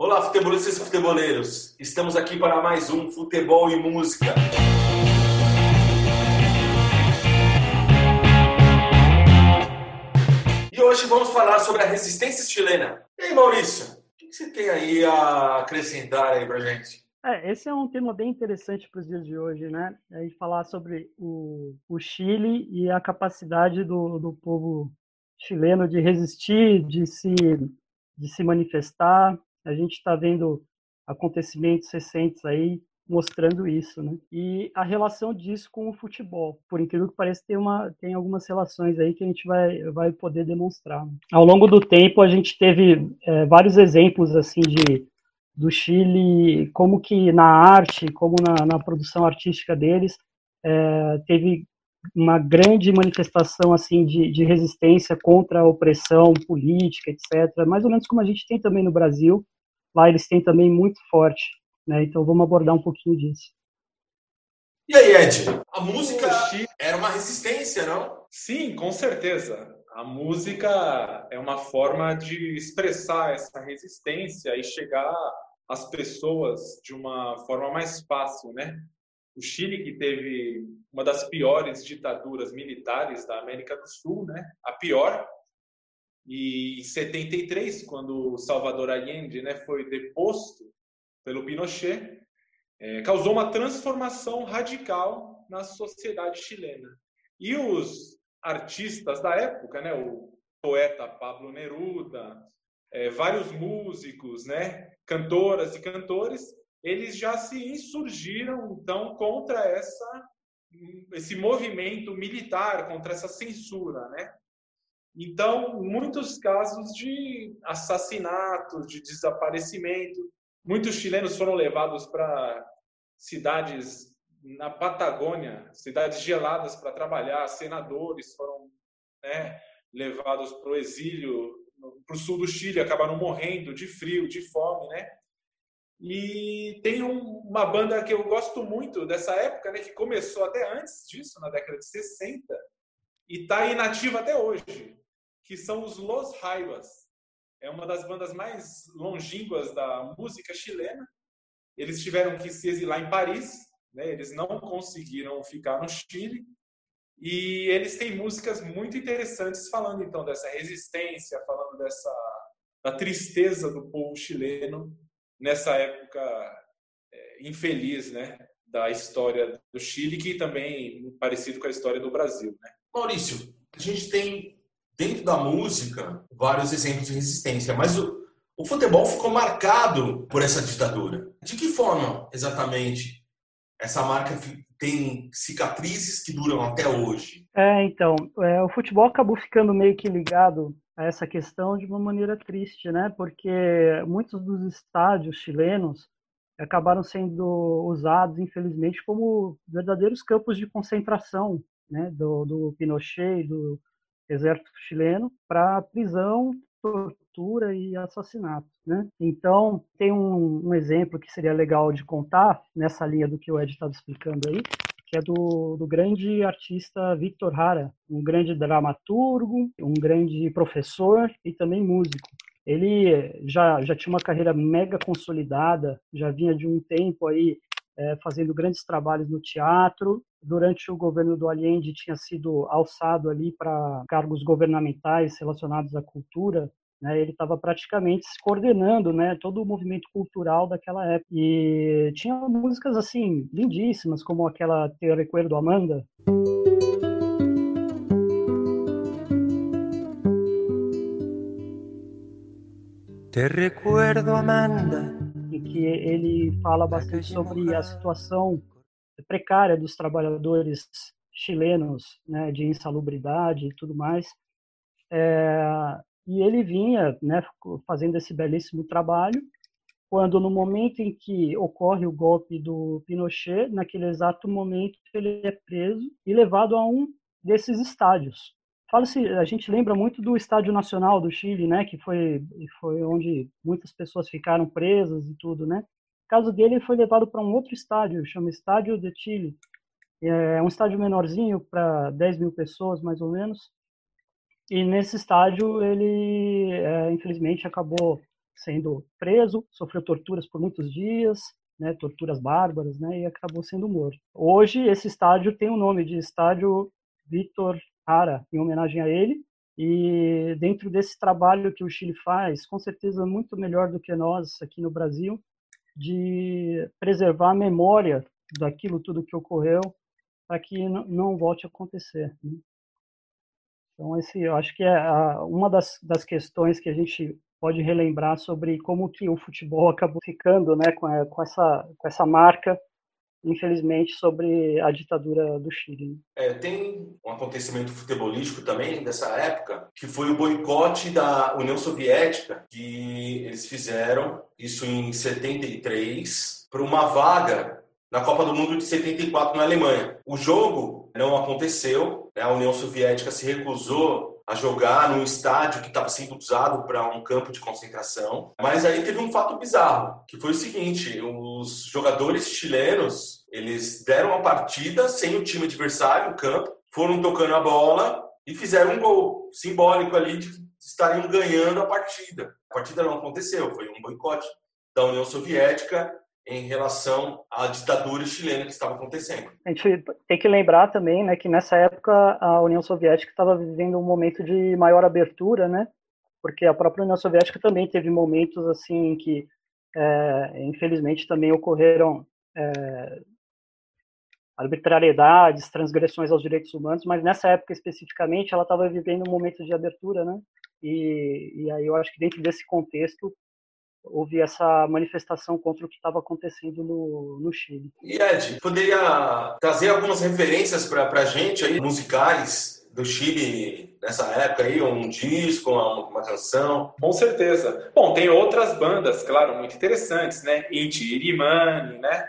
Olá, futebolistas e futeboleiros. Estamos aqui para mais um Futebol e Música. E hoje vamos falar sobre a resistência chilena. E aí, Maurício, o que você tem aí a acrescentar aí pra gente? É, esse é um tema bem interessante para os dias de hoje, né? A falar sobre o, o Chile e a capacidade do, do povo chileno de resistir, de se, de se manifestar, a gente está vendo acontecimentos recentes aí mostrando isso, né? E a relação disso com o futebol, por incrível que pareça, tem uma tem algumas relações aí que a gente vai vai poder demonstrar. Ao longo do tempo, a gente teve é, vários exemplos assim de do Chile, como que na arte, como na, na produção artística deles, é, teve uma grande manifestação assim de, de resistência contra a opressão política, etc. Mais ou menos como a gente tem também no Brasil, lá eles têm também muito forte, né? Então vamos abordar um pouquinho disso. E aí, Ed, a música era uma resistência, não? Sim, com certeza. A música é uma forma de expressar essa resistência e chegar às pessoas de uma forma mais fácil, né? O Chile, que teve uma das piores ditaduras militares da América do Sul, né? A pior, e em 73, quando Salvador Allende né, foi deposto pelo Pinochet, é, causou uma transformação radical na sociedade chilena. E os artistas da época, né, o poeta Pablo Neruda, é, vários músicos, né, cantoras e cantores, eles já se insurgiram então contra essa esse movimento militar, contra essa censura, né? Então, muitos casos de assassinato, de desaparecimento. Muitos chilenos foram levados para cidades na Patagônia, cidades geladas para trabalhar. Senadores foram né, levados para o exílio, para o sul do Chile, acabaram morrendo de frio, de fome, né? E tem um, uma banda que eu gosto muito dessa época, né, que começou até antes disso, na década de 60, e está inativa até hoje, que são os Los Jaivas. É uma das bandas mais longínquas da música chilena. Eles tiveram que se exilar em Paris, né? eles não conseguiram ficar no Chile. E eles têm músicas muito interessantes falando então dessa resistência, falando dessa da tristeza do povo chileno nessa época é, infeliz, né, da história do Chile, que também parecido com a história do Brasil, né? Maurício, a gente tem dentro da música, vários exemplos de resistência, mas o, o futebol ficou marcado por essa ditadura. De que forma, exatamente, essa marca tem cicatrizes que duram até hoje? É, então, é, o futebol acabou ficando meio que ligado a essa questão de uma maneira triste, né? Porque muitos dos estádios chilenos acabaram sendo usados, infelizmente, como verdadeiros campos de concentração, né? Do, do Pinochet do, exército chileno para prisão, tortura e assassinato. Né? Então, tem um, um, exemplo que seria legal de contar, nessa linha do que o Ed estava explicando aí, que é do, do grande artista Victor Hara, um grande dramaturgo, um grande professor e também músico. Ele já, já tinha uma carreira mega consolidada, já vinha de um tempo aí é, fazendo grandes trabalhos no teatro. Durante o governo do Allende tinha sido alçado ali para cargos governamentais relacionados à cultura. Né, ele estava praticamente coordenando né, todo o movimento cultural daquela época. E tinha músicas assim lindíssimas, como aquela Te Recuerdo Amanda. Te recuerdo, Amanda, em que ele fala bastante sobre a situação precária dos trabalhadores chilenos, né, de insalubridade e tudo mais. É, e ele vinha né, fazendo esse belíssimo trabalho, quando no momento em que ocorre o golpe do Pinochet, naquele exato momento ele é preso e levado a um desses estádios, Fala-se, a gente lembra muito do Estádio Nacional do Chile, né, que foi foi onde muitas pessoas ficaram presas e tudo, né? No caso dele, ele foi levado para um outro estádio, chama Estádio de Chile. É um estádio menorzinho para 10 mil pessoas, mais ou menos. E nesse estádio ele, é, infelizmente, acabou sendo preso, sofreu torturas por muitos dias, né, torturas bárbaras, né, e acabou sendo morto. Hoje esse estádio tem o nome de Estádio Vitor Em homenagem a ele. E dentro desse trabalho que o Chile faz, com certeza muito melhor do que nós aqui no Brasil, de preservar a memória daquilo tudo que ocorreu para que não volte a acontecer. Né? Então, esse, eu acho que é a, uma das, das questões que a gente pode relembrar sobre como que o futebol acabou ficando, né, com, a, com essa com essa marca, infelizmente, sobre a ditadura do Chile. Né? É, tem um acontecimento futebolístico também dessa época, que foi o boicote da União Soviética, que eles fizeram isso em 73 para uma vaga na Copa do Mundo de 74 na Alemanha. O jogo não aconteceu, né? a União Soviética se recusou a jogar num estádio que estava sendo usado para um campo de concentração. Mas aí teve um fato bizarro, que foi o seguinte: os jogadores chilenos eles deram a partida sem o time adversário no campo, foram tocando a bola e fizeram um gol simbólico ali de estarem ganhando a partida. A partida não aconteceu, foi um boicote da União Soviética em relação à ditadura chilena que estava acontecendo. A gente tem que lembrar também, né, que nessa época a União Soviética estava vivendo um momento de maior abertura, né, porque a própria União Soviética também teve momentos assim que, é, infelizmente, também ocorreram é, arbitrariedades, transgressões aos direitos humanos, mas nessa época especificamente ela estava vivendo um momento de abertura, né, e, e aí eu acho que dentro desse contexto houve essa manifestação contra o que estava acontecendo no, no Chile. E Ed, poderia trazer algumas referências para a gente aí, musicais do Chile nessa época aí, um disco, uma, uma, canção? Com certeza. Bom, tem outras bandas, claro, muito interessantes, né? Inti Irimani, né?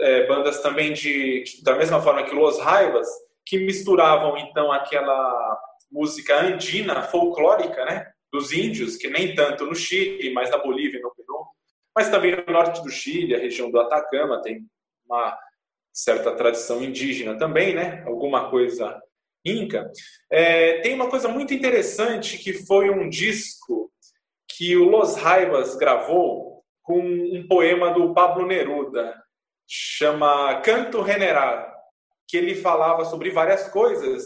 É, bandas também de, da mesma forma que Los Raivas, que misturavam então aquela música andina, folclórica, né? Dos índios, que nem tanto no Chile, mas na Bolívia e no Peru, mas também no norte do Chile, a região do Atacama tem uma certa tradição indígena também, né? Alguma coisa inca. É, tem uma coisa muito interessante que foi um disco que o Los Raivas gravou com um poema do Pablo Neruda, chama Canto General, que ele falava sobre várias coisas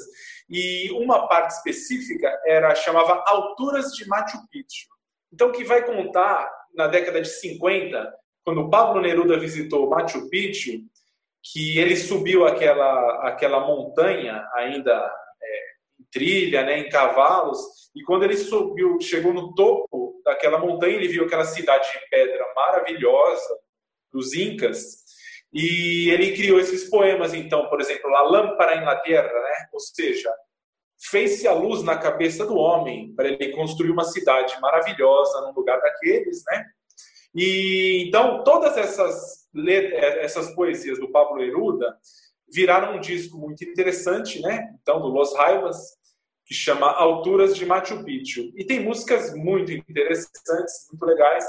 e uma parte específica era chamava Alturas de Machu Picchu. Então, que vai contar na década de 50, quando Pablo Neruda visitou Machu Picchu, que ele subiu aquela aquela montanha ainda é, em trilha, né, em cavalos, e quando ele subiu, chegou no topo daquela montanha, ele viu aquela cidade de pedra maravilhosa dos incas e ele criou esses poemas, então, por exemplo, La Lâmpara em la Terra, né? ou seja, fez-se a luz na cabeça do homem para ele construir uma cidade maravilhosa num lugar daqueles, né? E então todas essas essas poesias do Pablo Neruda viraram um disco muito interessante, né? Então do Los Raivas, que chama Alturas de Machu Picchu. E tem músicas muito interessantes, muito legais.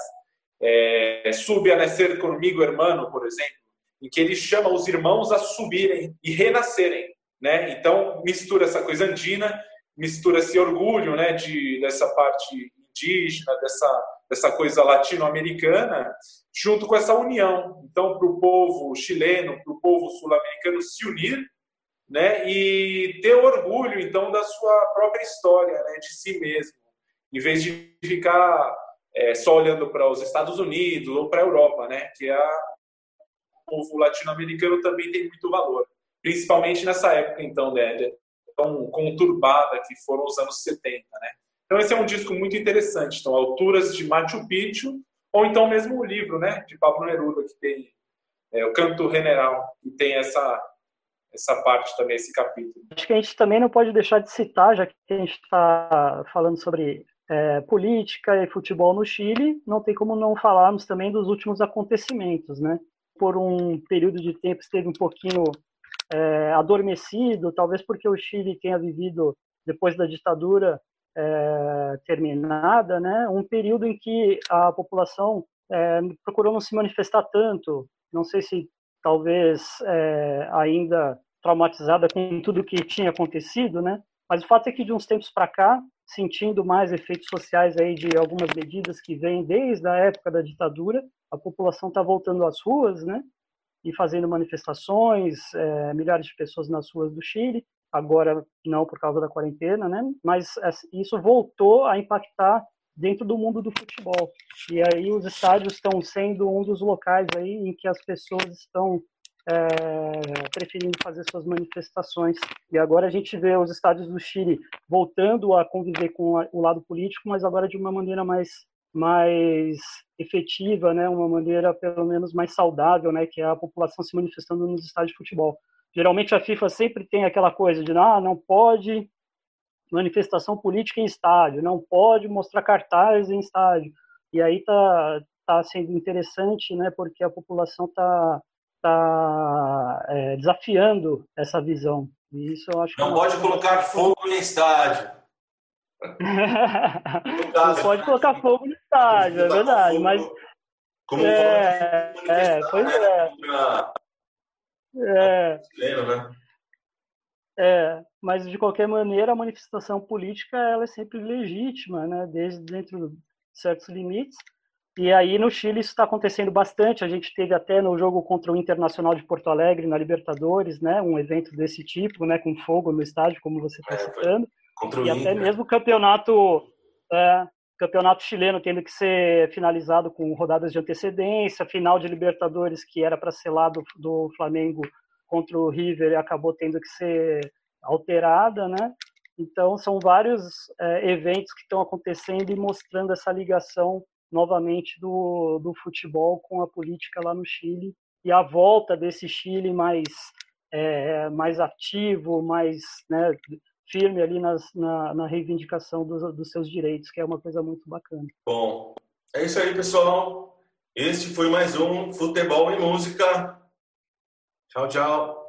É, Sube a Nascer Comigo, Hermano, por exemplo, em que ele chama os irmãos a subirem e renascerem, né? Então mistura essa coisa andina, mistura esse orgulho, né, de dessa parte indígena, dessa dessa coisa latino-americana, junto com essa união. Então, para o povo chileno, para o povo sul-americano se unir, né, e ter orgulho então da sua própria história, né, de si mesmo, em vez de ficar é, só olhando para os Estados Unidos ou para a Europa, né, que é a, povo latino-americano também tem muito valor, principalmente nessa época, então, né, tão conturbada que foram os anos 70, né. Então esse é um disco muito interessante, então, Alturas de Machu Picchu, ou então mesmo o livro, né, de Pablo Neruda, que tem é, o Canto General, que tem essa essa parte também, esse capítulo. Acho que a gente também não pode deixar de citar, já que a gente está falando sobre é, política e futebol no Chile, não tem como não falarmos também dos últimos acontecimentos, né? Por um período de tempo esteve um pouquinho é, adormecido, talvez porque o Chile tenha vivido, depois da ditadura é, terminada, né, um período em que a população é, procurou não se manifestar tanto, não sei se talvez é, ainda traumatizada com tudo que tinha acontecido, né, mas o fato é que de uns tempos para cá sentindo mais efeitos sociais aí de algumas medidas que vêm desde a época da ditadura. A população está voltando às ruas, né? E fazendo manifestações, é, milhares de pessoas nas ruas do Chile. Agora não por causa da quarentena, né? Mas isso voltou a impactar dentro do mundo do futebol. E aí os estádios estão sendo um dos locais aí em que as pessoas estão é, preferindo fazer suas manifestações. E agora a gente vê os estádios do Chile voltando a conviver com o lado político, mas agora de uma maneira mais mais efetiva, né, uma maneira pelo menos mais saudável, né, que é a população se manifestando nos estádios de futebol. Geralmente a FIFA sempre tem aquela coisa de ah, não pode manifestação política em estádio, não pode mostrar cartazes em estádio. E aí tá tá sendo interessante, né, porque a população tá está é, desafiando essa visão. E isso eu acho Não pode colocar fogo no estádio. não pode colocar fogo no estádio, é verdade, mas. Como é, é, pois é. É. né? É, mas de qualquer maneira a manifestação política ela é sempre legítima, né? Desde dentro de certos limites. E aí no Chile isso está acontecendo bastante. A gente teve até no jogo contra o Internacional de Porto Alegre na Libertadores, né, um evento desse tipo, né, com fogo no estádio, como você está é, citando. E até mesmo o campeonato, é, campeonato chileno tendo que ser finalizado com rodadas de antecedência, final de Libertadores que era para ser lá do, do Flamengo contra o River acabou tendo que ser alterada, né? Então são vários é, eventos que estão acontecendo e mostrando essa ligação novamente do, do futebol com a política lá no Chile e a volta desse Chile mais é, mais ativo, mais né, firme ali nas, na, na, reivindicação dos, dos seus direitos, que é uma coisa muito bacana. Bom, é isso aí, pessoal. Este foi mais um Futebol e Música. Tchau, tchau.